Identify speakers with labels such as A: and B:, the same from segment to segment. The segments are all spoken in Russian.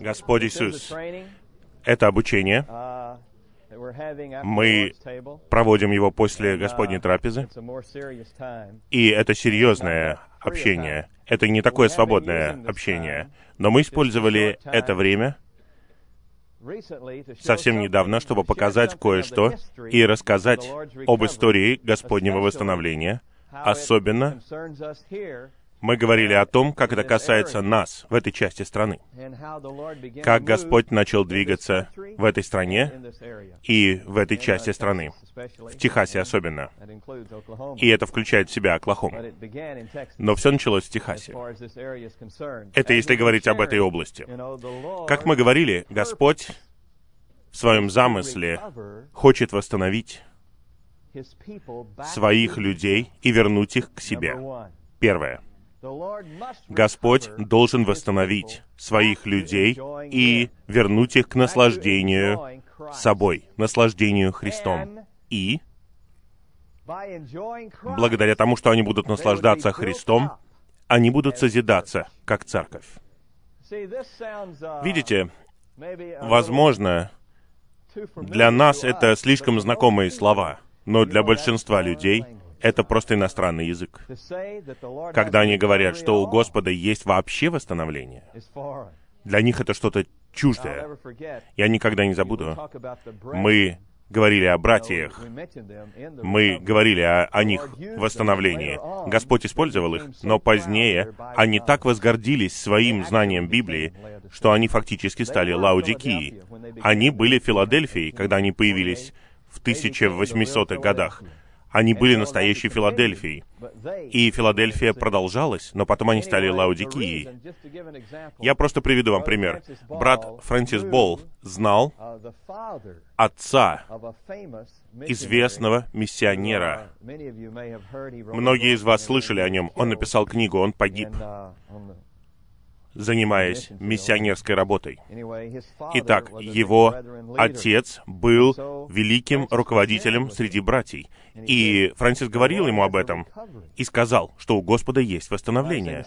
A: Господь Иисус, это обучение, мы проводим его после Господней трапезы, и это серьезное общение. Это не такое свободное общение. Но мы использовали это время совсем недавно, чтобы показать кое-что и рассказать об истории Господнего восстановления, особенно мы говорили о том, как это касается нас в этой части страны. Как Господь начал двигаться в этой стране и в этой части страны, в Техасе особенно. И это включает в себя Оклахому. Но все началось в Техасе. Это если говорить об этой области. Как мы говорили, Господь в своем замысле хочет восстановить своих людей и вернуть их к себе. Первое — Господь должен восстановить своих людей и вернуть их к наслаждению собой, наслаждению Христом. И благодаря тому, что они будут наслаждаться Христом, они будут созидаться, как церковь. Видите, возможно, для нас это слишком знакомые слова, но для большинства людей — это просто иностранный язык. Когда они говорят, что у Господа есть вообще восстановление, для них это что-то чуждое. Я никогда не забуду. Мы говорили о братьях, мы говорили о, о них восстановлении. Господь использовал их, но позднее они так возгордились своим знанием Библии, что они фактически стали Лаудикией. Они были Филадельфией, когда они появились в 1800-х годах. Они были настоящей Филадельфией. И Филадельфия продолжалась, но потом они стали Лаудикией. Я просто приведу вам пример. Брат Фрэнсис Болл знал отца известного миссионера. Многие из вас слышали о нем. Он написал книгу, он погиб занимаясь миссионерской работой. Итак, его отец был великим руководителем среди братьев. И Фрэнсис говорил ему об этом и сказал, что у Господа есть восстановление.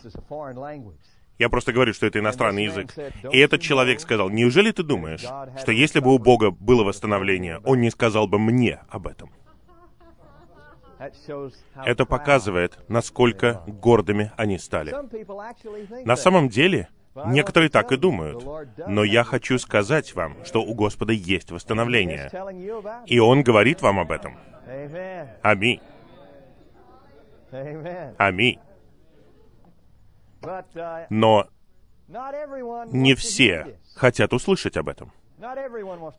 A: Я просто говорю, что это иностранный язык. И этот человек сказал, неужели ты думаешь, что если бы у Бога было восстановление, Он не сказал бы мне об этом? Это показывает, насколько гордыми они стали. На самом деле, некоторые так и думают. Но я хочу сказать вам, что у Господа есть восстановление. И Он говорит вам об этом. Аминь. Аминь. Но не все хотят услышать об этом.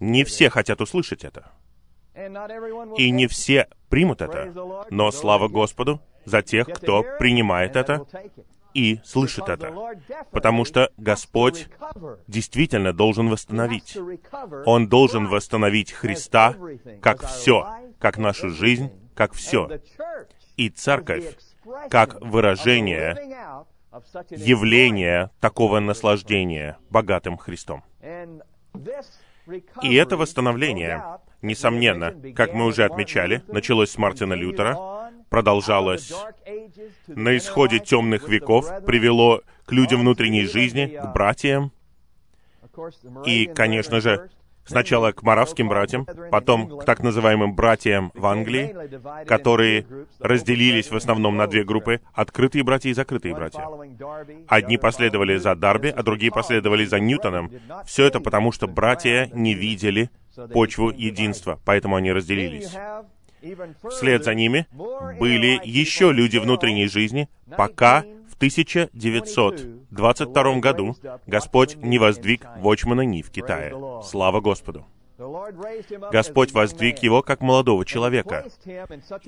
A: Не все хотят услышать это. И не все примут это. Но слава Господу за тех, кто принимает это и слышит это. Потому что Господь действительно должен восстановить. Он должен восстановить Христа как все, как нашу жизнь, как все. И церковь как выражение явления такого наслаждения богатым Христом. И это восстановление, несомненно, как мы уже отмечали, началось с Мартина Лютера, продолжалось на исходе темных веков, привело к людям внутренней жизни, к братьям, и, конечно же, Сначала к маравским братьям, потом к так называемым братьям в Англии, которые разделились в основном на две группы — открытые братья и закрытые братья. Одни последовали за Дарби, а другие последовали за Ньютоном. Все это потому, что братья не видели почву единства, поэтому они разделились. Вслед за ними были еще люди внутренней жизни, пока в 1922 году Господь не воздвиг Вочмана Ни в Китае. Слава Господу! Господь воздвиг его как молодого человека.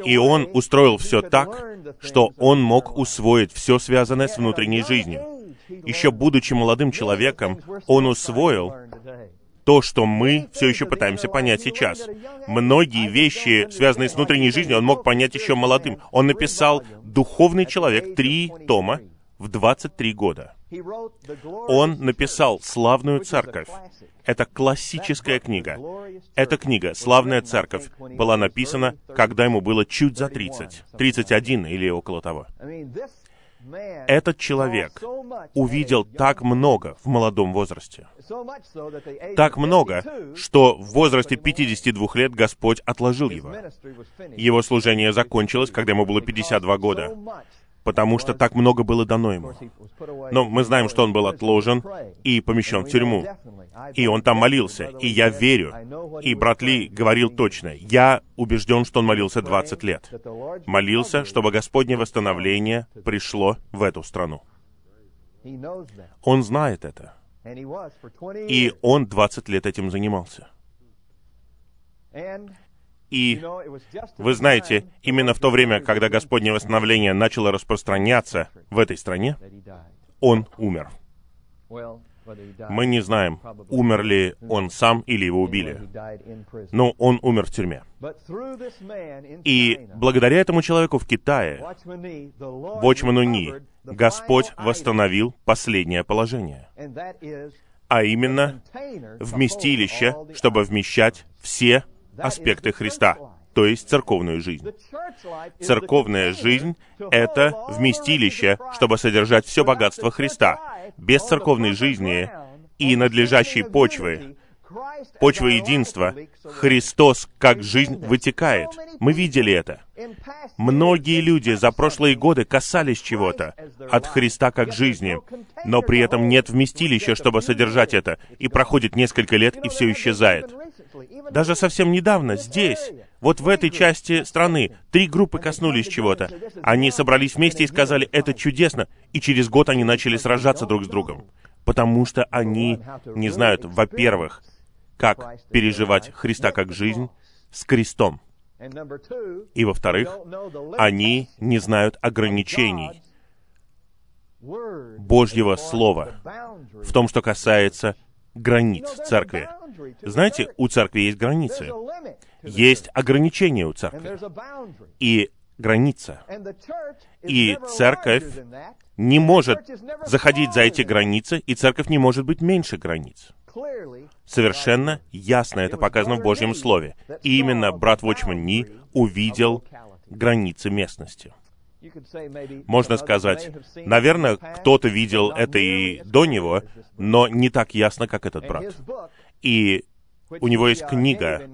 A: И он устроил все так, что он мог усвоить все связанное с внутренней жизнью. Еще будучи молодым человеком, он усвоил то, что мы все еще пытаемся понять сейчас. Многие вещи, связанные с внутренней жизнью, он мог понять еще молодым. Он написал «Духовный человек» три тома в 23 года. Он написал «Славную церковь». Это классическая книга. Эта книга «Славная церковь» была написана, когда ему было чуть за 30, 31 или около того. Этот человек увидел так много в молодом возрасте. Так много, что в возрасте 52 лет Господь отложил его. Его служение закончилось, когда ему было 52 года потому что так много было дано ему. Но мы знаем, что он был отложен и помещен в тюрьму. И он там молился. И я верю. И брат Ли говорил точно. Я убежден, что он молился 20 лет. Молился, чтобы Господне восстановление пришло в эту страну. Он знает это. И он 20 лет этим занимался. И вы знаете, именно в то время, когда Господнее восстановление начало распространяться в этой стране, он умер. Мы не знаем, умер ли он сам или его убили. Но он умер в тюрьме. И благодаря этому человеку в Китае, Вочману Ни, Господь восстановил последнее положение. А именно, вместилище, чтобы вмещать все аспекты Христа, то есть церковную жизнь. Церковная жизнь — это вместилище, чтобы содержать все богатство Христа. Без церковной жизни и надлежащей почвы, почвы единства, Христос как жизнь вытекает. Мы видели это. Многие люди за прошлые годы касались чего-то от Христа как жизни, но при этом нет вместилища, чтобы содержать это, и проходит несколько лет, и все исчезает. Даже совсем недавно здесь, вот в этой части страны, три группы коснулись чего-то. Они собрались вместе и сказали, это чудесно, и через год они начали сражаться друг с другом. Потому что они не знают, во-первых, как переживать Христа как жизнь с крестом. И во-вторых, они не знают ограничений Божьего Слова в том, что касается границ церкви. Знаете, у церкви есть границы. Есть ограничения у церкви. И граница. И церковь не может заходить за эти границы, и церковь не может быть меньше границ. Совершенно ясно это показано в Божьем Слове. И именно брат Вочман Ни увидел границы местности. Можно сказать, наверное, кто-то видел это и до него, но не так ясно, как этот брат. И у него есть книга,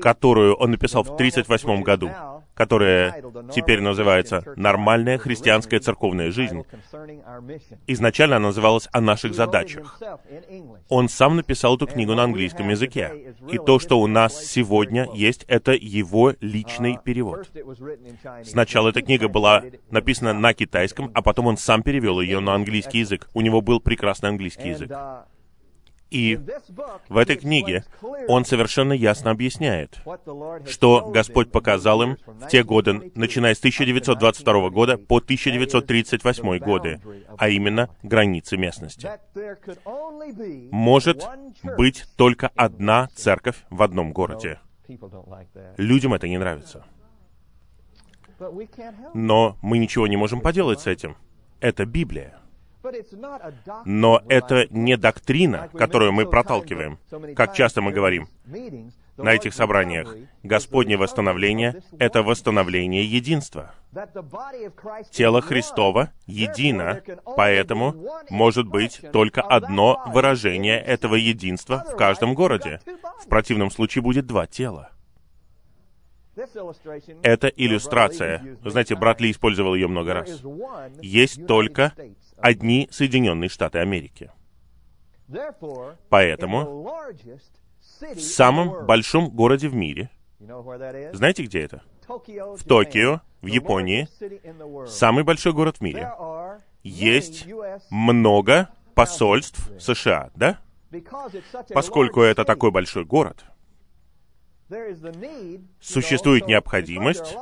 A: которую он написал в 1938 году, которая теперь называется «Нормальная христианская церковная жизнь». Изначально она называлась «О наших задачах». Он сам написал эту книгу на английском языке. И то, что у нас сегодня есть, это его личный перевод. Сначала эта книга была написана на китайском, а потом он сам перевел ее на английский язык. У него был прекрасный английский язык. И в этой книге он совершенно ясно объясняет, что Господь показал им в те годы, начиная с 1922 года по 1938 годы, а именно границы местности. Может быть только одна церковь в одном городе. Людям это не нравится. Но мы ничего не можем поделать с этим. Это Библия. Но это не доктрина, которую мы проталкиваем, как часто мы говорим на этих собраниях. Господнее восстановление — это восстановление единства. Тело Христова едино, поэтому может быть только одно выражение этого единства в каждом городе. В противном случае будет два тела. Эта иллюстрация, знаете, брат Ли использовал ее много раз. Есть только одни Соединенные Штаты Америки. Поэтому в самом большом городе в мире, знаете, где это? В Токио, в Японии, самый большой город в мире, есть много посольств США, да? Поскольку это такой большой город, существует необходимость,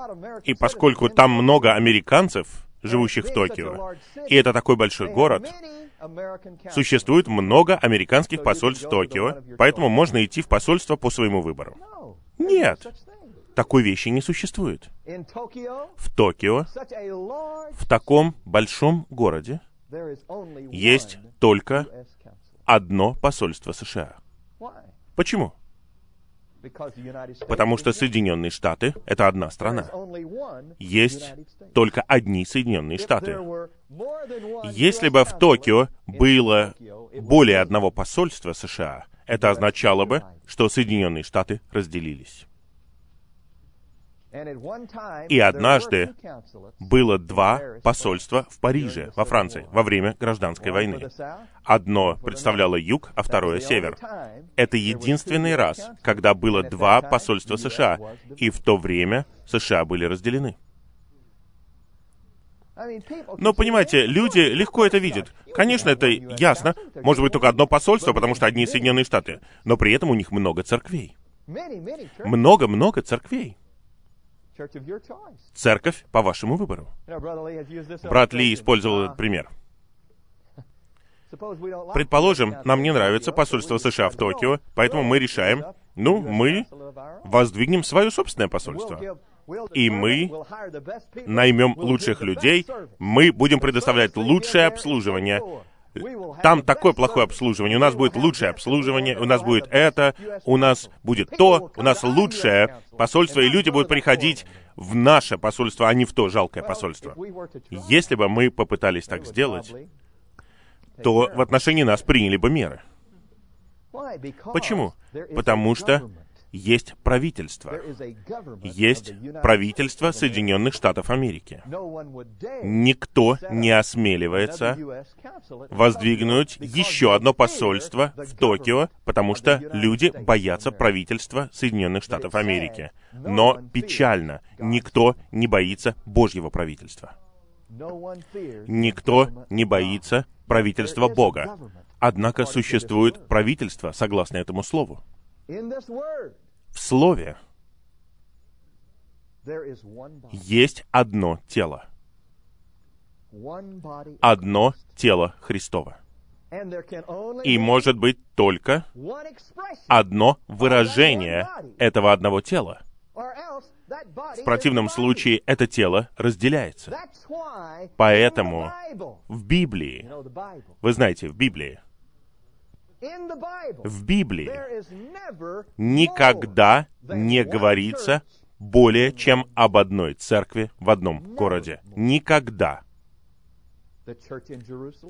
A: и поскольку там много американцев, живущих в Токио. И это такой большой город. Существует много американских посольств в Токио, поэтому можно идти в посольство по своему выбору. Нет, такой вещи не существует. В Токио, в таком большом городе, есть только одно посольство США. Почему? Потому что Соединенные Штаты — это одна страна. Есть только одни Соединенные Штаты. Если бы в Токио было более одного посольства США, это означало бы, что Соединенные Штаты разделились. И однажды было два посольства в Париже, во Франции, во время гражданской войны. Одно представляло юг, а второе — север. Это единственный раз, когда было два посольства США, и в то время США были разделены. Но, понимаете, люди легко это видят. Конечно, это ясно. Может быть, только одно посольство, потому что одни Соединенные Штаты. Но при этом у них много церквей. Много-много церквей. Церковь по вашему выбору. Брат Ли использовал этот пример. Предположим, нам не нравится посольство США в Токио, поэтому мы решаем, ну, мы воздвигнем свое собственное посольство. И мы наймем лучших людей, мы будем предоставлять лучшее обслуживание, там такое плохое обслуживание, у нас будет лучшее обслуживание, у нас будет это, у нас будет то, у нас лучшее посольство, и люди будут приходить в наше посольство, а не в то жалкое посольство. Если бы мы попытались так сделать, то в отношении нас приняли бы меры. Почему? Потому что есть правительство. Есть правительство Соединенных Штатов Америки. Никто не осмеливается воздвигнуть еще одно посольство в Токио, потому что люди боятся правительства Соединенных Штатов Америки. Но печально, никто не боится Божьего правительства. Никто не боится правительства Бога. Однако существует правительство, согласно этому слову. В Слове есть одно тело. Одно тело Христово. И может быть только одно выражение этого одного тела. В противном случае это тело разделяется. Поэтому в Библии, вы знаете, в Библии, в Библии никогда не говорится более чем об одной церкви в одном городе. Никогда.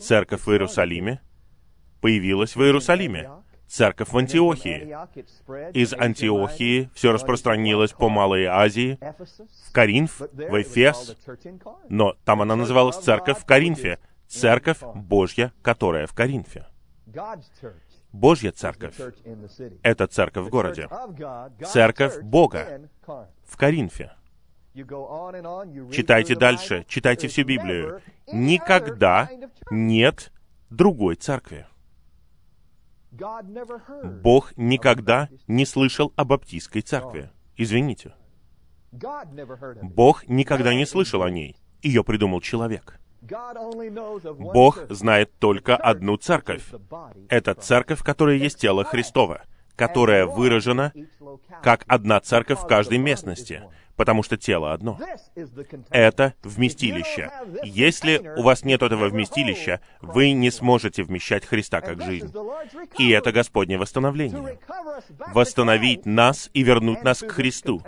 A: Церковь в Иерусалиме появилась в Иерусалиме. Церковь в Антиохии. Из Антиохии все распространилось по Малой Азии, в Коринф, в Эфес, но там она называлась Церковь в Коринфе. Церковь Божья, которая в Коринфе. Божья церковь — это церковь в городе. Церковь Бога в Коринфе. Читайте дальше, читайте всю Библию. Никогда нет другой церкви. Бог никогда не слышал о баптистской церкви. Извините. Бог никогда не слышал о ней. Ее придумал человек. Бог знает только одну церковь. Это церковь, которая есть тело Христова, которая выражена как одна церковь в каждой местности, потому что тело одно. Это вместилище. Если у вас нет этого вместилища, вы не сможете вмещать Христа как жизнь. И это Господнее восстановление. Восстановить нас и вернуть нас к Христу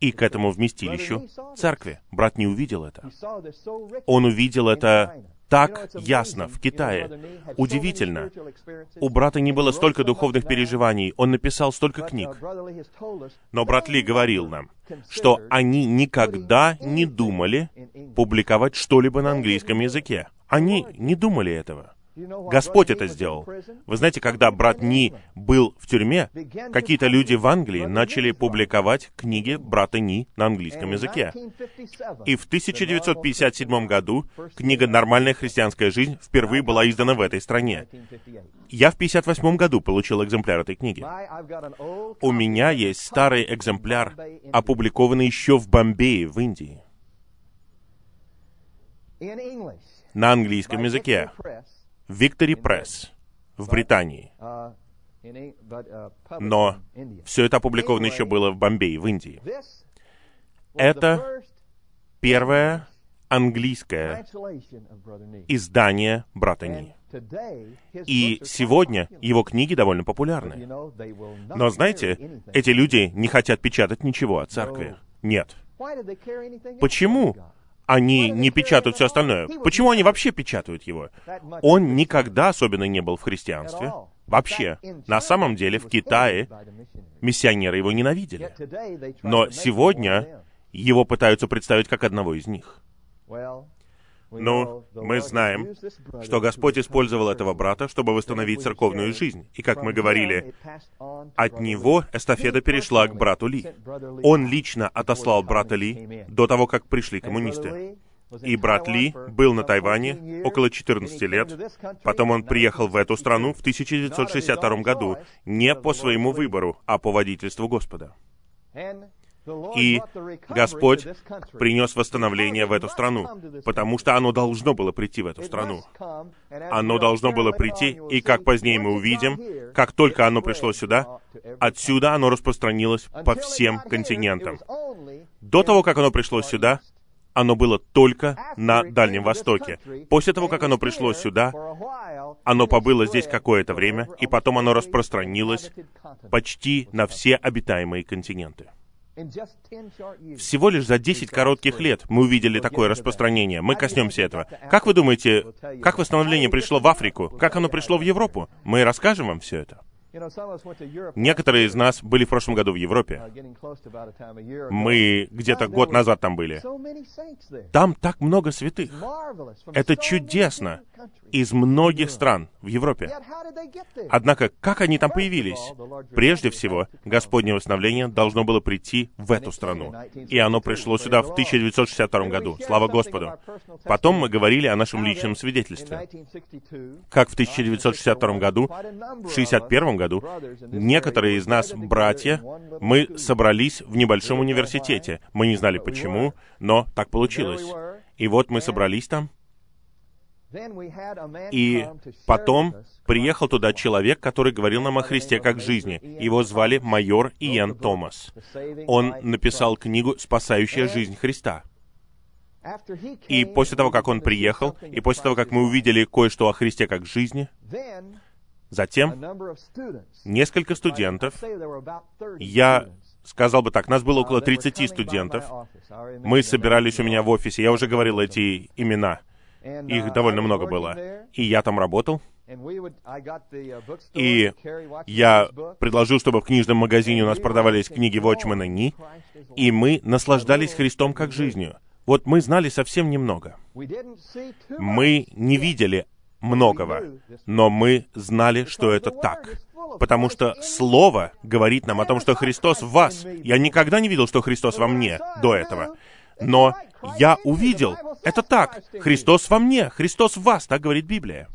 A: и к этому вместилищу церкви. Брат не увидел это. Он увидел это так ясно в Китае. Удивительно. У брата не было столько духовных переживаний, он написал столько книг. Но брат Ли говорил нам, что они никогда не думали публиковать что-либо на английском языке. Они не думали этого. Господь это сделал. Вы знаете, когда брат Ни был в тюрьме, какие-то люди в Англии начали публиковать книги брата Ни на английском языке. И в 1957 году книга «Нормальная христианская жизнь» впервые была издана в этой стране. Я в 1958 году получил экземпляр этой книги. У меня есть старый экземпляр, опубликованный еще в Бомбее, в Индии. На английском языке. Victory Press в Британии. Но все это опубликовано еще было в Бомбее, в Индии. Это первое английское издание брата Ни. И сегодня его книги довольно популярны. Но знаете, эти люди не хотят печатать ничего о церкви. Нет. Почему они не печатают все остальное? Почему они вообще печатают его? Он никогда особенно не был в христианстве. Вообще. На самом деле в Китае миссионеры его ненавидели. Но сегодня его пытаются представить как одного из них. Ну, мы знаем, что Господь использовал этого брата, чтобы восстановить церковную жизнь. И как мы говорили, от него эстафета перешла к брату Ли. Он лично отослал брата Ли до того, как пришли коммунисты. И брат Ли был на Тайване около 14 лет. Потом он приехал в эту страну в 1962 году не по своему выбору, а по водительству Господа. И Господь принес восстановление в эту страну, потому что оно должно было прийти в эту страну. Оно должно было прийти, и как позднее мы увидим, как только оно пришло сюда, отсюда оно распространилось по всем континентам. До того, как оно пришло сюда, оно было только на Дальнем Востоке. После того, как оно пришло сюда, оно побыло здесь какое-то время, и потом оно распространилось почти на все обитаемые континенты. Всего лишь за 10 коротких лет мы увидели такое распространение. Мы коснемся этого. Как вы думаете, как восстановление пришло в Африку? Как оно пришло в Европу? Мы расскажем вам все это. Некоторые из нас были в прошлом году в Европе. Мы где-то год назад там были. Там так много святых. Это чудесно. Из многих стран в Европе. Однако, как они там появились? Прежде всего, Господнее восстановление должно было прийти в эту страну. И оно пришло сюда в 1962 году. Слава Господу. Потом мы говорили о нашем личном свидетельстве. Как в 1962 году, в 1961 году, некоторые из нас, братья, мы собрались в небольшом университете. Мы не знали почему, но так получилось. И вот мы собрались там, и потом приехал туда человек, который говорил нам о Христе как жизни. Его звали майор Иэн Томас. Он написал книгу «Спасающая жизнь Христа». И после того, как он приехал, и после того, как мы увидели кое-что о Христе как жизни, затем несколько студентов, я сказал бы так, нас было около 30 студентов, мы собирались у меня в офисе, я уже говорил эти имена — их uh, довольно много было. И я там работал. Uh, И я предложил, чтобы в книжном магазине у нас продавались книги Вотчмана Ни, и мы наслаждались Христом как жизнью. Вот мы знали совсем немного. Мы не видели многого, но мы знали, что это так. Потому что Слово говорит нам о том, что Христос в вас. Я никогда не видел, что Христос во мне до этого. Но я увидел, это так, Христос во мне, Христос в вас, так говорит Библия.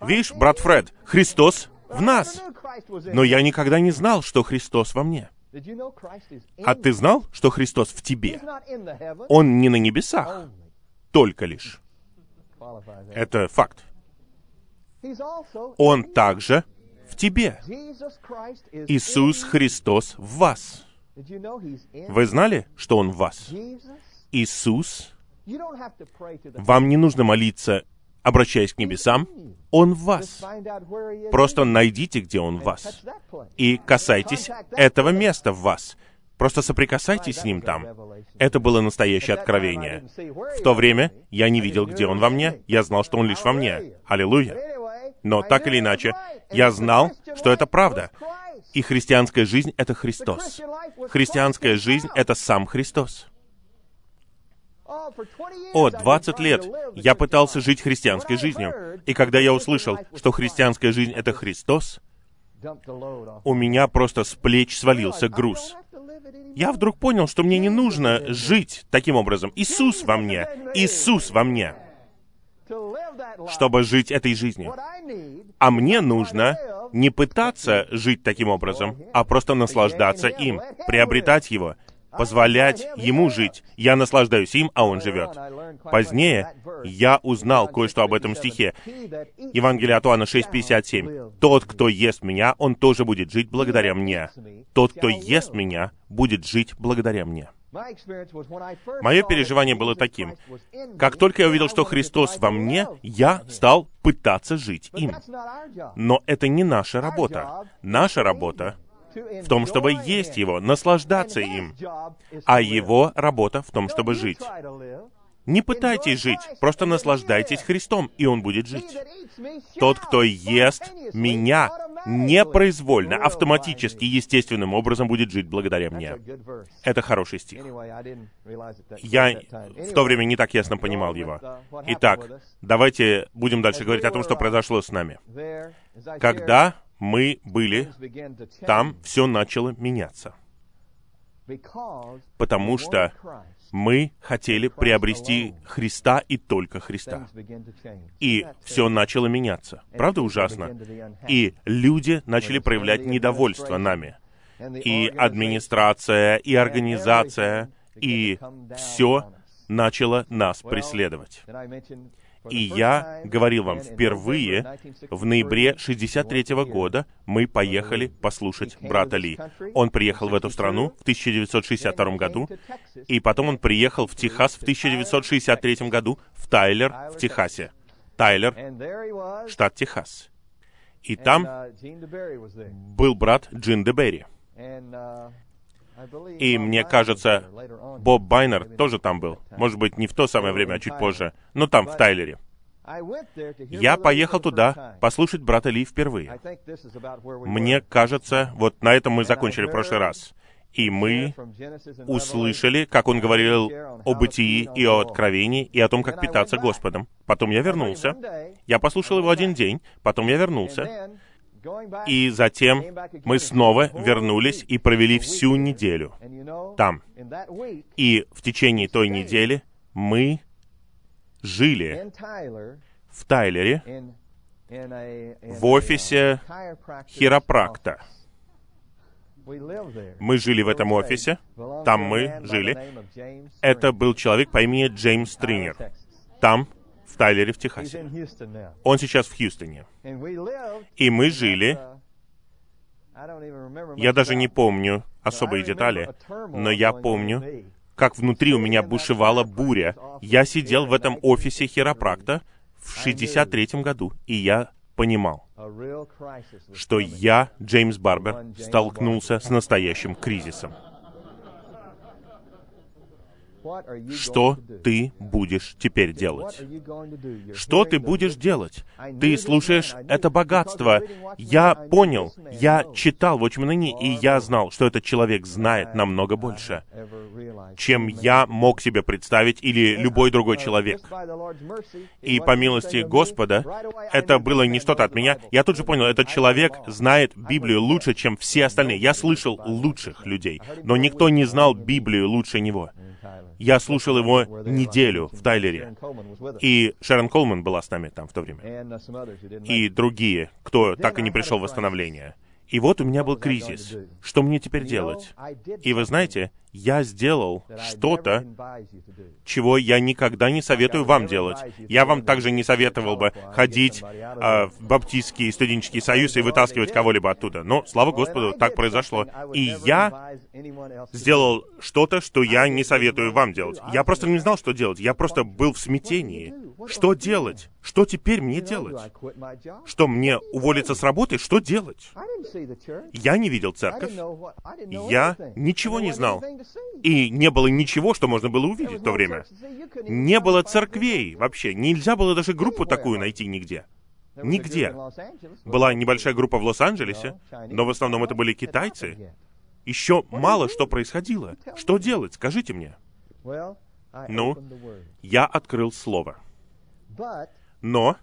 A: Видишь, брат Фред, Христос в нас. Но я никогда не знал, что Христос во мне. А ты знал, что Христос в тебе? Он не на небесах, только лишь. Это факт. Он также в тебе. Иисус Христос в вас. Вы знали, что Он в вас? Иисус, вам не нужно молиться, обращаясь к небесам, Он в вас. Просто найдите, где Он в вас, и касайтесь этого места в вас. Просто соприкасайтесь с Ним там. Это было настоящее откровение. В то время я не видел, где Он во мне, я знал, что Он лишь во мне. Аллилуйя. Но так или иначе, я знал, что это правда. И христианская жизнь — это Христос. Христианская жизнь — это сам Христос. О, 20 лет я пытался жить христианской жизнью. И когда я услышал, что христианская жизнь — это Христос, у меня просто с плеч свалился груз. Я вдруг понял, что мне не нужно жить таким образом. Иисус во мне. Иисус во мне чтобы жить этой жизнью. А мне нужно не пытаться жить таким образом, а просто наслаждаться им, приобретать его, позволять ему жить. Я наслаждаюсь им, а он живет. Позднее я узнал кое-что об этом стихе. Евангелие от Иоанна 6.57. «Тот, кто ест меня, он тоже будет жить благодаря мне. Тот, кто ест меня, будет жить благодаря мне». Мое переживание было таким. Как только я увидел, что Христос во мне, я стал пытаться жить им. Но это не наша работа. Наша работа в том, чтобы есть Его, наслаждаться им, а Его работа в том, чтобы жить. Не пытайтесь жить, просто наслаждайтесь Христом, и Он будет жить. Тот, кто ест меня, непроизвольно, автоматически, естественным образом будет жить благодаря мне. Это хороший стих. Я в то время не так ясно понимал его. Итак, давайте будем дальше говорить о том, что произошло с нами. Когда мы были там, все начало меняться. Потому что мы хотели приобрести Христа и только Христа. И все начало меняться. Правда ужасно? И люди начали проявлять недовольство нами. И администрация, и организация, и все начало нас преследовать. И я говорил вам, впервые в ноябре 63 -го года мы поехали послушать брата Ли. Он приехал в эту страну в 1962 году, и потом он приехал в Техас в 1963 году, в Тайлер, в Техасе. Тайлер, штат Техас. И там был брат Джин Деберри. И мне кажется, Боб Байнер тоже там был. Может быть, не в то самое время, а чуть позже. Но там, в Тайлере. Я поехал туда послушать брата Ли впервые. Мне кажется, вот на этом мы закончили в прошлый раз. И мы услышали, как он говорил о бытии и о откровении, и о том, как питаться Господом. Потом я вернулся. Я послушал его один день, потом я вернулся. И затем мы снова вернулись и провели всю неделю там. И в течение той недели мы жили в Тайлере в офисе хиропракта. Мы жили в этом офисе, там мы жили. Это был человек по имени Джеймс Тринер. Там, в Тайлере, в Техасе. Он сейчас в Хьюстоне. И мы жили... Я даже не помню особые детали, но я помню, как внутри у меня бушевала буря. Я сидел в этом офисе хиропракта в 63 году, и я понимал, что я, Джеймс Барбер, столкнулся с настоящим кризисом. Что ты будешь теперь делать? Что ты будешь делать? Ты слушаешь это богатство. Я понял, я читал Watchman Nee, и я знал, что этот человек знает намного больше, чем я мог себе представить или любой другой человек. И по милости Господа, это было не что-то от меня. Я тут же понял, этот человек знает Библию лучше, чем все остальные. Я слышал лучших людей, но никто не знал Библию лучше него. Я слушал его неделю в Тайлере. И Шерон Колман была с нами там в то время. И другие, кто так и не пришел в восстановление. И вот у меня был кризис. Что мне теперь делать? И вы знаете, я сделал что-то, чего я никогда не советую вам делать. Я вам также не советовал бы ходить э, в Баптистский студенческий союз и вытаскивать кого-либо оттуда. Но, слава Господу, так произошло. И я сделал что-то, что я не советую вам делать. Я просто не знал, что делать. Я просто был в смятении. Что делать? Что теперь мне делать? Что, мне уволиться с работы? Что делать? Я не видел церковь. Я ничего не знал. И не было ничего, что можно было увидеть в то время. Не было церквей вообще. Нельзя было даже группу такую найти нигде. Нигде. Была небольшая группа в Лос-Анджелесе, но в основном это были китайцы. Еще мало что происходило. Что делать? Скажите мне. Ну, я открыл Слово. Но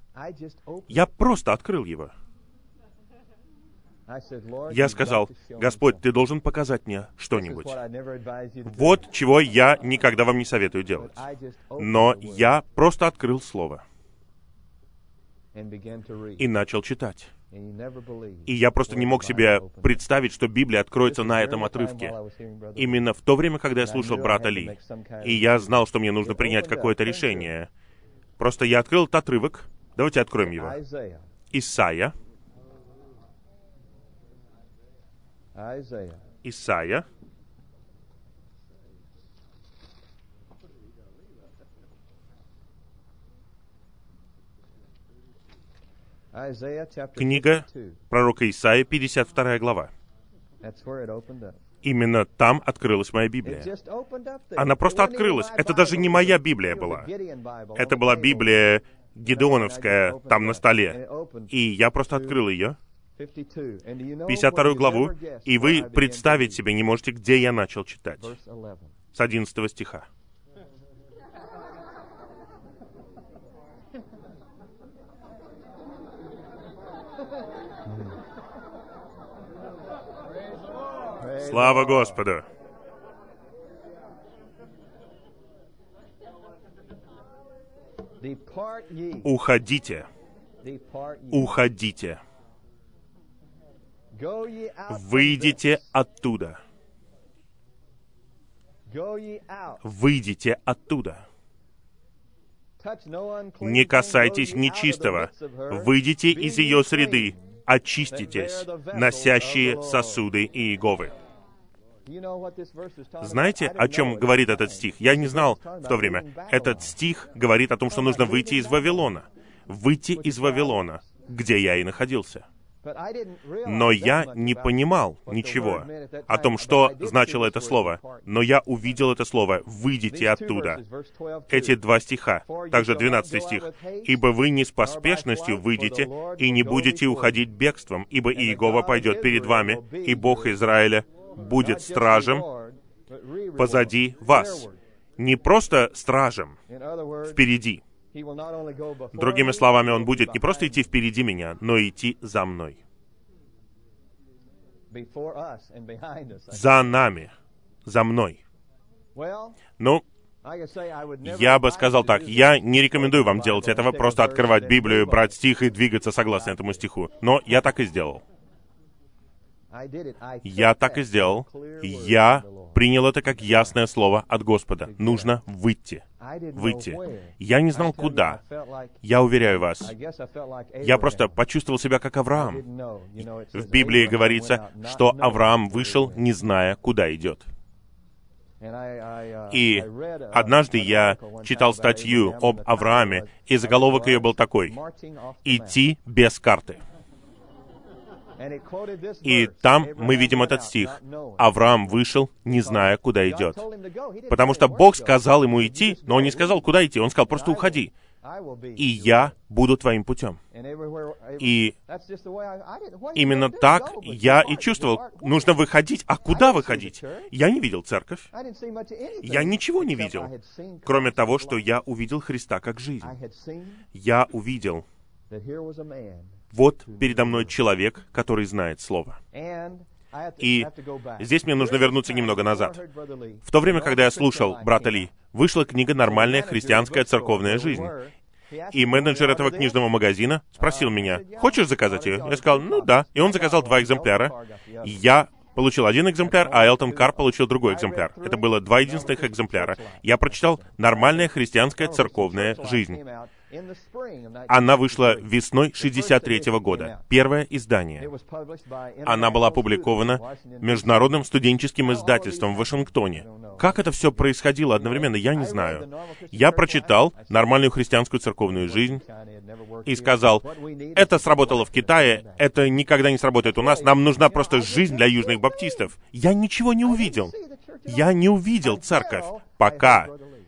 A: я просто открыл его. Я сказал, Господь, Ты должен показать мне что-нибудь. Вот чего я никогда вам не советую делать. Но я просто открыл Слово и начал читать. И я просто не мог себе представить, что Библия откроется на этом отрывке. Именно в то время, когда я слушал брата Ли. И я знал, что мне нужно принять какое-то решение. Просто я открыл этот отрывок. Давайте откроем его. Исайя, Исаия. Книга пророка Исаия, 52 глава. Именно там открылась моя Библия. Она просто открылась. Это даже не моя Библия была. Это была Библия Гедеоновская там на столе. И я просто открыл ее 52 главу, и вы представить себе не можете, где я начал читать. С 11 стиха. Слава Господу! Уходите. Уходите. Выйдите оттуда. Выйдите оттуда. Не касайтесь нечистого. Выйдите из ее среды. Очиститесь, носящие сосуды Иеговы. Знаете, о чем говорит этот стих? Я не знал в то время. Этот стих говорит о том, что нужно выйти из Вавилона. Выйти из Вавилона, где я и находился. Но я не понимал ничего о том, что значило это слово. Но я увидел это слово «выйдите оттуда». Эти два стиха, также 12 стих. «Ибо вы не с поспешностью выйдете и не будете уходить бегством, ибо Иегова пойдет перед вами, и Бог Израиля будет стражем позади вас. Не просто стражем впереди. Другими словами, Он будет не просто идти впереди меня, но идти за мной. За нами, за мной. Ну, я бы сказал так, я не рекомендую вам делать этого, просто открывать Библию, брать стих и двигаться согласно этому стиху. Но я так и сделал. Я так и сделал. Я принял это как ясное слово от Господа. Нужно выйти. Выйти. Я не знал, куда. Я уверяю вас. Я просто почувствовал себя как Авраам. В Библии говорится, что Авраам вышел, не зная, куда идет. И однажды я читал статью об Аврааме, и заголовок ее был такой «Идти без карты». И там мы видим этот стих. Авраам вышел, не зная, куда идет. Потому что Бог сказал ему идти, но он не сказал, куда идти. Он сказал, просто уходи. И я буду твоим путем. И именно так я и чувствовал. Нужно выходить. А куда выходить? Я не видел церковь. Я ничего не видел, кроме того, что я увидел Христа как жизнь. Я увидел вот передо мной человек, который знает Слово. И здесь мне нужно вернуться немного назад. В то время, когда я слушал брата Ли, вышла книга «Нормальная христианская церковная жизнь». И менеджер этого книжного магазина спросил меня, «Хочешь заказать ее?» Я сказал, «Ну да». И он заказал два экземпляра. Я получил один экземпляр, а Элтон Кар получил другой экземпляр. Это было два единственных экземпляра. Я прочитал «Нормальная христианская церковная жизнь». Она вышла весной 63 года. Первое издание. Она была опубликована Международным студенческим издательством в Вашингтоне. Как это все происходило одновременно, я не знаю. Я прочитал «Нормальную христианскую церковную жизнь» и сказал, это сработало в Китае, это никогда не сработает у нас, нам нужна просто жизнь для южных баптистов. Я ничего не увидел. Я не увидел церковь, пока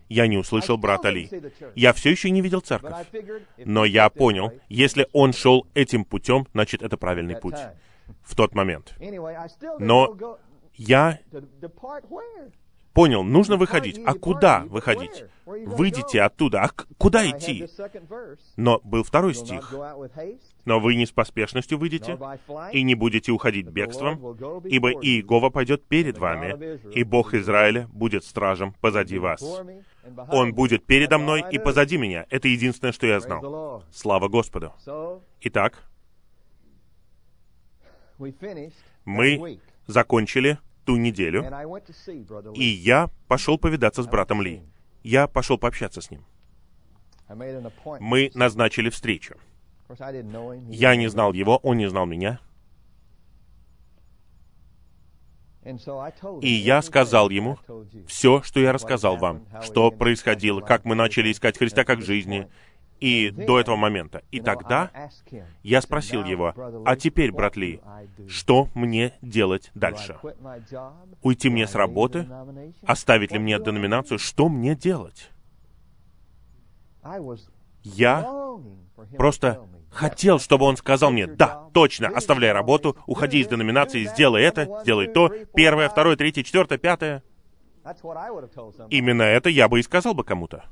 A: я не услышал брата Ли. Я все еще не видел церковь. Но я понял, если он шел этим путем, значит, это правильный путь. В тот момент. Но я понял, нужно выходить. А куда выходить? Выйдите оттуда. А куда идти? Но был второй стих. Но вы не с поспешностью выйдете, и не будете уходить бегством, ибо Иегова пойдет перед вами, и Бог Израиля будет стражем позади вас. Он будет передо мной и позади меня. Это единственное, что я знал. Слава Господу. Итак, мы закончили ту неделю, и я пошел повидаться с братом Ли. Я пошел пообщаться с ним. Мы назначили встречу. Я не знал его, он не знал меня. И я сказал ему все, что я рассказал вам, что происходило, как мы начали искать Христа как жизни, и до этого момента. И тогда я спросил его, а теперь, брат Ли, что мне делать дальше? Уйти мне с работы? Оставить ли мне деноминацию? Что мне делать? Я просто хотел, чтобы он сказал мне, да, точно, оставляй работу, уходи из деноминации, сделай это, сделай то, первое, второе, третье, четвертое, пятое. Именно это я бы и сказал бы кому-то.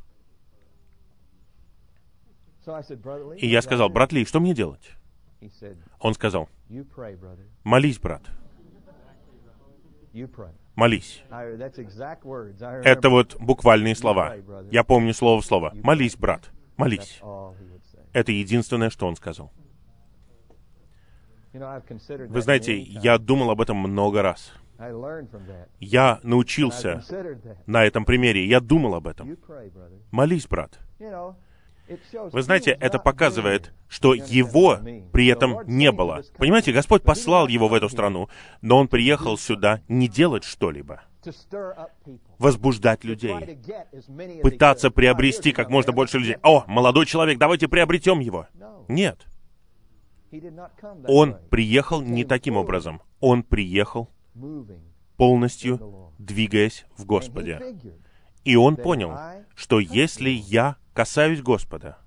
A: И я сказал, брат Ли, что мне делать? Он сказал, молись, брат. Молись. Это вот буквальные слова. Я помню слово в слово. Молись, брат. Молись. Это единственное, что он сказал. Вы знаете, я думал об этом много раз. Я научился на этом примере. Я думал об этом. Молись, брат. Вы знаете, это показывает, что его при этом не было. Понимаете, Господь послал его в эту страну, но он приехал сюда не делать что-либо, возбуждать людей, пытаться приобрести как можно больше людей. О, молодой человек, давайте приобретем его. Нет. Он приехал не таким образом. Он приехал полностью двигаясь в Господе. И он понял, что если я касаюсь Господа,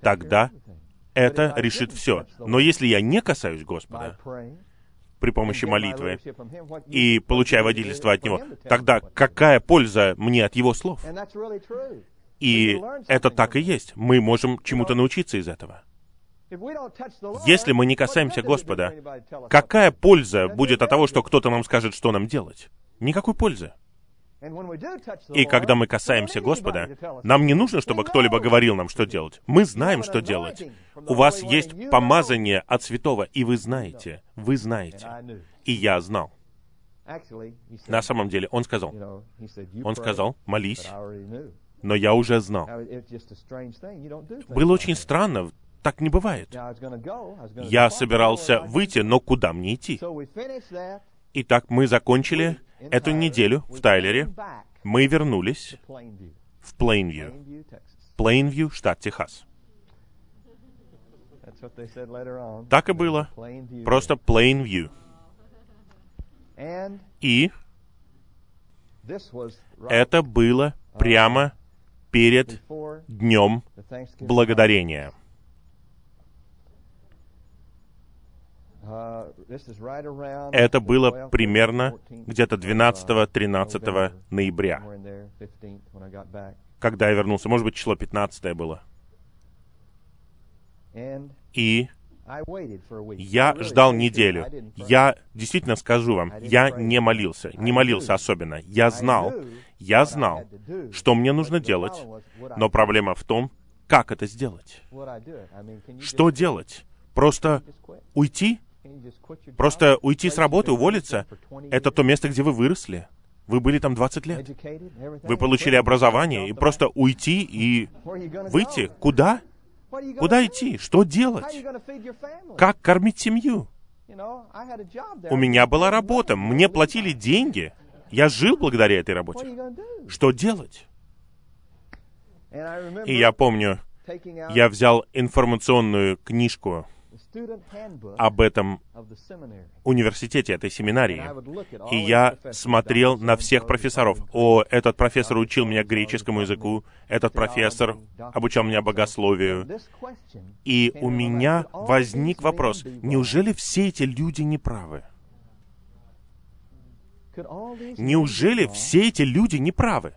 A: тогда это решит все. Но если я не касаюсь Господа при помощи молитвы и получаю водительство от Него, тогда какая польза мне от Его слов? И это так и есть. Мы можем чему-то научиться из этого. Если мы не касаемся Господа, какая польза будет от того, что кто-то нам скажет, что нам делать? Никакой пользы. И когда мы касаемся Господа, нам не нужно, чтобы кто-либо говорил нам, что делать. Мы знаем, что делать. У вас есть помазание от святого, и вы знаете. Вы знаете. И я знал. На самом деле, он сказал, он сказал, молись, но я уже знал. Было очень странно, так не бывает. Я собирался выйти, но куда мне идти? Итак, мы закончили эту неделю в Тайлере. Мы вернулись в Плейнвью. Плейнвью, штат Техас. Так и было. Просто Плейнвью. И это было прямо перед Днем Благодарения. Это было примерно где-то 12-13 ноября, когда я вернулся. Может быть, число 15 было. И я ждал неделю. Я действительно скажу вам, я не молился, не молился особенно. Я знал, я знал, что мне нужно делать, но проблема в том, как это сделать. Что делать? Просто уйти? Просто уйти с работы, уволиться, это то место, где вы выросли. Вы были там 20 лет. Вы получили образование, и просто уйти и выйти. Куда? Куда идти? Что делать? Как кормить семью? У меня была работа, мне платили деньги. Я жил благодаря этой работе. Что делать? И я помню, я взял информационную книжку об этом университете, этой семинарии. И я смотрел на всех профессоров. О, этот профессор учил меня греческому языку, этот профессор обучал меня богословию. И у меня возник вопрос, неужели все эти люди неправы? Неужели все эти люди неправы?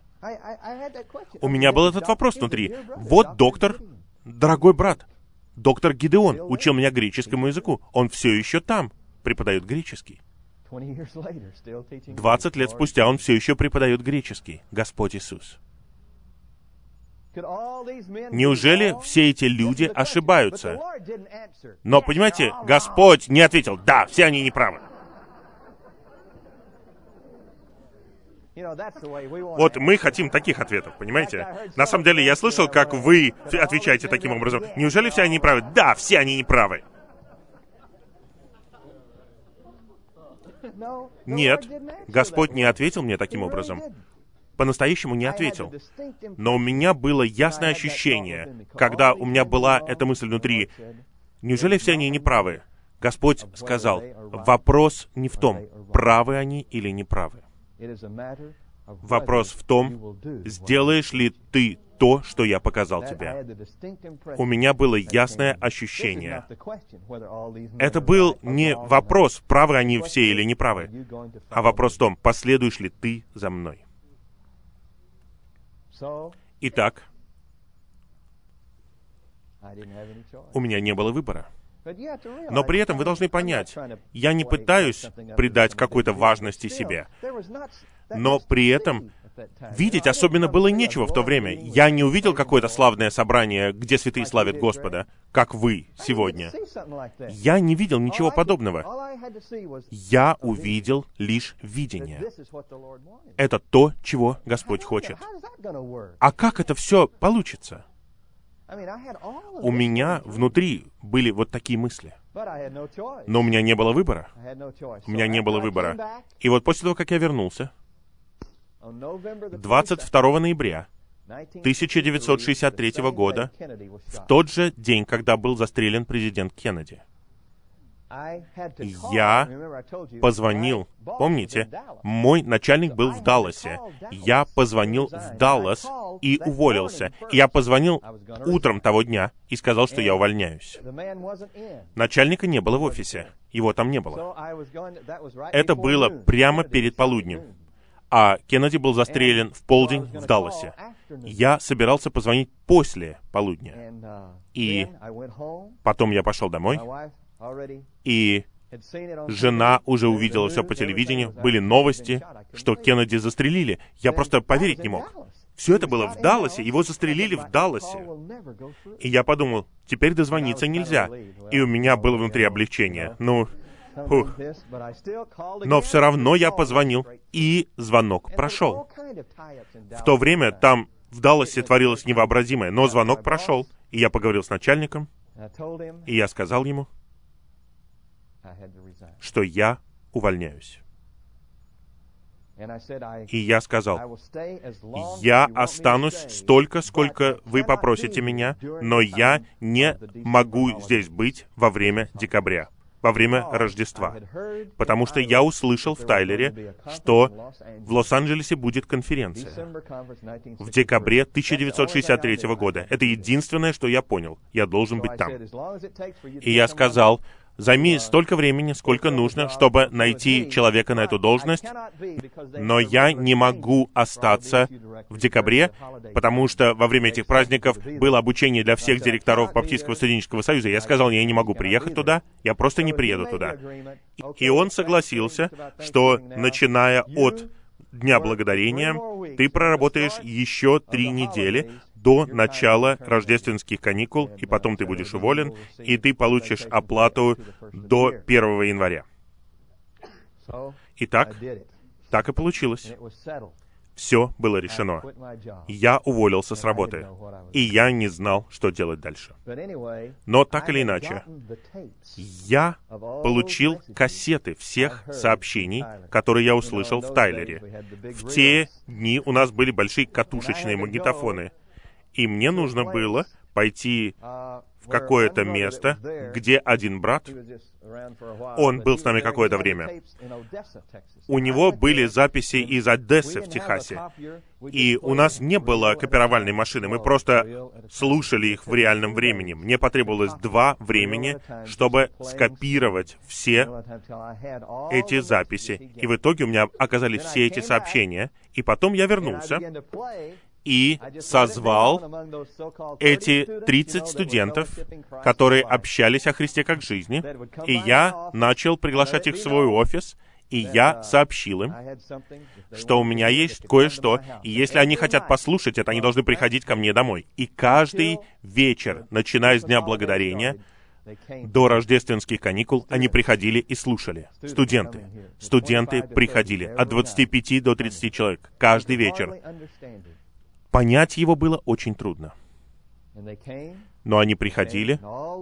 A: У меня был этот вопрос внутри. Вот доктор, дорогой брат, Доктор Гидеон учил меня греческому языку. Он все еще там, преподает греческий. Двадцать лет спустя он все еще преподает греческий. Господь Иисус. Неужели все эти люди ошибаются? Но, понимаете, Господь не ответил, да, все они неправы. Вот мы хотим таких ответов, понимаете? На самом деле, я слышал, как вы отвечаете таким образом. Неужели все они неправы? Да, все они неправы. Нет, Господь не ответил мне таким образом. по-настоящему не ответил. Но у меня было ясное ощущение, когда у меня была эта мысль внутри, неужели все они неправы? Господь сказал, вопрос не в том, правы они или неправы. Вопрос в том, сделаешь ли ты то, что я показал тебе. У меня было ясное ощущение. Это был не вопрос, правы они все или неправы, а вопрос в том, последуешь ли ты за мной. Итак, у меня не было выбора. Но при этом вы должны понять, я не пытаюсь придать какой-то важности себе, но при этом видеть особенно было нечего в то время. Я не увидел какое-то славное собрание, где святые славят Господа, как вы сегодня. Я не видел ничего подобного. Я увидел лишь видение. Это то, чего Господь хочет. А как это все получится? У меня внутри были вот такие мысли. Но у меня не было выбора. У меня не было выбора. И вот после того, как я вернулся, 22 ноября 1963 года, в тот же день, когда был застрелен президент Кеннеди, я позвонил, помните, мой начальник был в Далласе. Я позвонил в Даллас и уволился. Я позвонил утром того дня и сказал, что я увольняюсь. Начальника не было в офисе. Его там не было. Это было прямо перед полуднем. А Кеннеди был застрелен в полдень в Далласе. Я собирался позвонить после полудня. И потом я пошел домой, и жена уже увидела все по телевидению, были новости, что Кеннеди застрелили. Я просто поверить не мог. Все это было в Далласе, его застрелили в Далласе. И я подумал, теперь дозвониться нельзя. И у меня было внутри облегчение. Ну, фух. Но все равно я позвонил, и звонок прошел. В то время там в Далласе творилось невообразимое, но звонок прошел, и я поговорил с начальником, и я сказал ему, что я увольняюсь. И я сказал, я останусь столько, сколько вы попросите меня, но я не могу здесь быть во время декабря, во время Рождества. Потому что я услышал в Тайлере, что в Лос-Анджелесе будет конференция в декабре 1963 года. Это единственное, что я понял. Я должен быть там. И я сказал, Займи столько времени, сколько нужно, чтобы найти человека на эту должность, но я не могу остаться в декабре, потому что во время этих праздников было обучение для всех директоров Баптистского студенческого союза. Я сказал, я не могу приехать туда, я просто не приеду туда. И он согласился, что начиная от Дня Благодарения, ты проработаешь еще три недели, до начала рождественских каникул, и потом ты будешь уволен, и ты получишь оплату до 1 января. Итак, так и получилось. Все было решено. Я уволился с работы, и я не знал, что делать дальше. Но так или иначе, я получил кассеты всех сообщений, которые я услышал в Тайлере. В те дни у нас были большие катушечные магнитофоны, и мне нужно было пойти в какое-то место, где один брат, он был с нами какое-то время, у него были записи из Одессы в Техасе, и у нас не было копировальной машины, мы просто слушали их в реальном времени. Мне потребовалось два времени, чтобы скопировать все эти записи. И в итоге у меня оказались все эти сообщения. И потом я вернулся, и созвал эти 30 студентов, которые общались о Христе как жизни, и я начал приглашать их в свой офис, и я сообщил им, что у меня есть кое-что, и если они хотят послушать это, они должны приходить ко мне домой. И каждый вечер, начиная с Дня Благодарения, до рождественских каникул они приходили и слушали. Студенты. Студенты приходили от 25 до 30 человек каждый вечер понять его было очень трудно. но они приходили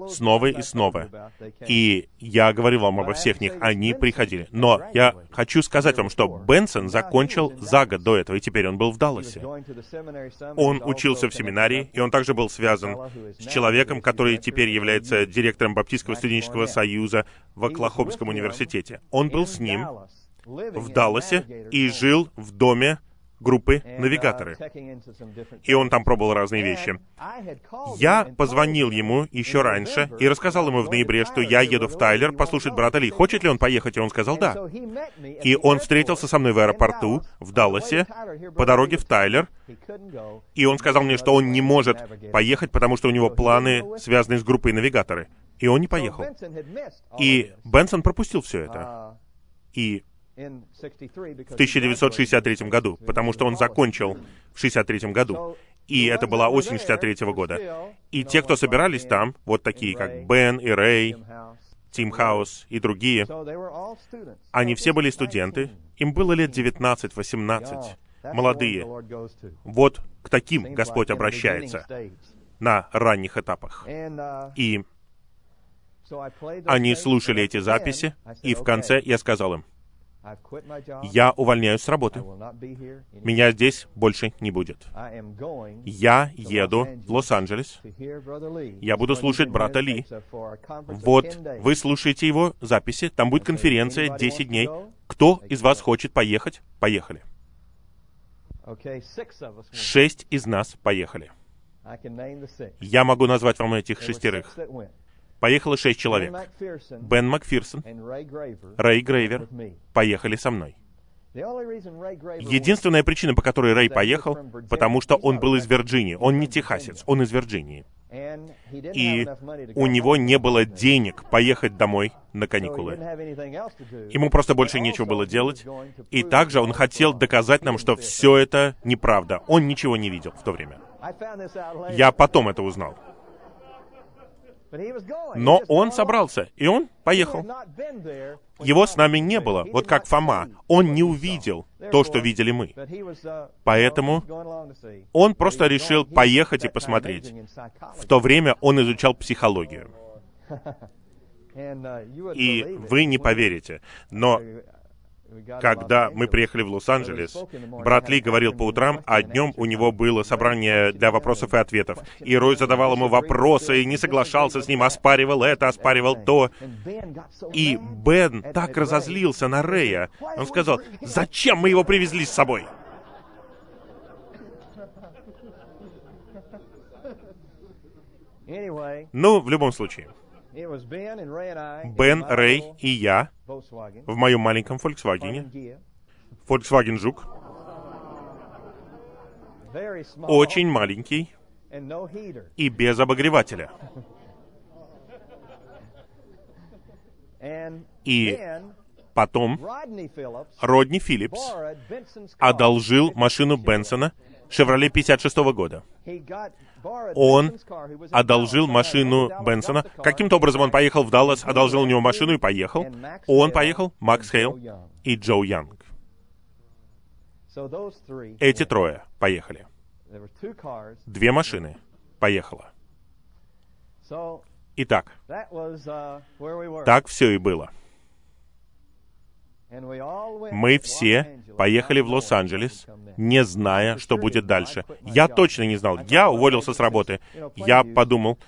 A: снова и снова. И я говорил вам обо всех них, они приходили. Но я хочу сказать вам, что Бенсон закончил за год до этого, и теперь он был в Далласе. Он учился в семинарии, и он также был связан с человеком, который теперь является директором Баптистского студенческого союза в Оклахомском университете. Он был с ним в Далласе и жил в доме группы «Навигаторы». И он там пробовал разные вещи. Я позвонил ему еще раньше и рассказал ему в ноябре, что я еду в Тайлер послушать брата Ли. Хочет ли он поехать? И он сказал «да». И он встретился со мной в аэропорту в Далласе по дороге в Тайлер. И он сказал мне, что он не может поехать, потому что у него планы, связанные с группой «Навигаторы». И он не поехал. И Бенсон пропустил все это. И в 1963 году, потому что он закончил в 1963 году. И это была осень 63 года. И те, кто собирались там, вот такие, как Бен и Рэй, Тим Хаус и другие, они все были студенты, им было лет 19-18, молодые. Вот к таким Господь обращается на ранних этапах. И они слушали эти записи, и в конце я сказал им, я увольняюсь с работы. Меня здесь больше не будет. Я еду в Лос-Анджелес. Я буду слушать брата Ли. Вот, вы слушаете его записи. Там будет конференция 10 дней. Кто из вас хочет поехать? Поехали. Шесть из нас поехали. Я могу назвать вам этих шестерых. Поехало шесть человек. Бен Макферсон, Рэй Грейвер поехали со мной. Единственная причина, по которой Рэй поехал, потому что он был из Вирджинии. Он не техасец, он из Вирджинии. И у него не было денег поехать домой на каникулы. Ему просто больше нечего было делать. И также он хотел доказать нам, что все это неправда. Он ничего не видел в то время. Я потом это узнал. Но он собрался, и он поехал. Его с нами не было, вот как Фома. Он не увидел то, что видели мы. Поэтому он просто решил поехать и посмотреть. В то время он изучал психологию. И вы не поверите, но когда мы приехали в Лос-Анджелес, брат Ли говорил по утрам, а днем у него было собрание для вопросов и ответов. И Рой задавал ему вопросы, и не соглашался с ним, оспаривал это, оспаривал то. И Бен так разозлился на Рэя. Он сказал, зачем мы его привезли с собой? Ну, в любом случае. Бен, Рэй и я в моем маленьком Volkswagen. Volkswagen Жук. Очень маленький и без обогревателя. И потом Родни Филлипс одолжил машину Бенсона «Шевроле» 56 года он одолжил машину Бенсона. Каким-то образом он поехал в Даллас, одолжил у него машину и поехал. Он поехал, Макс Хейл и Джо Янг. Эти трое поехали. Две машины поехало. Итак, так все и было. Мы все поехали в Лос-Анджелес, не зная, что будет дальше. Я точно не знал. Я уволился с работы. Я подумал,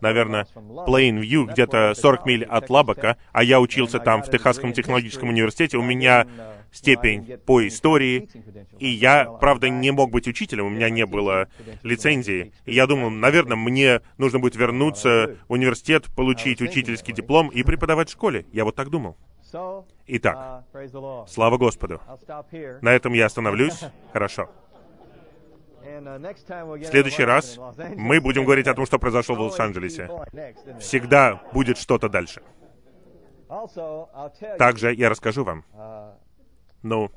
A: наверное, Plainview где-то 40 миль от Лабака, а я учился там в Техасском технологическом университете. У меня степень по истории, и я, правда, не мог быть учителем, у меня не было лицензии. И я думал, наверное, мне нужно будет вернуться в университет, получить учительский диплом и преподавать в школе. Я вот так думал. Итак, uh, слава Господу. На этом я остановлюсь. Хорошо. Uh, в следующий раз мы будем говорить о том, что произошло в Лос-Анджелесе. Всегда будет что-то дальше. Также я расскажу вам, uh, ну,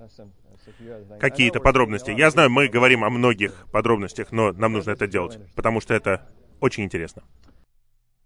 A: какие-то подробности. Я знаю, мы говорим о многих подробностях, но нам нужно это делать, потому что это очень интересно.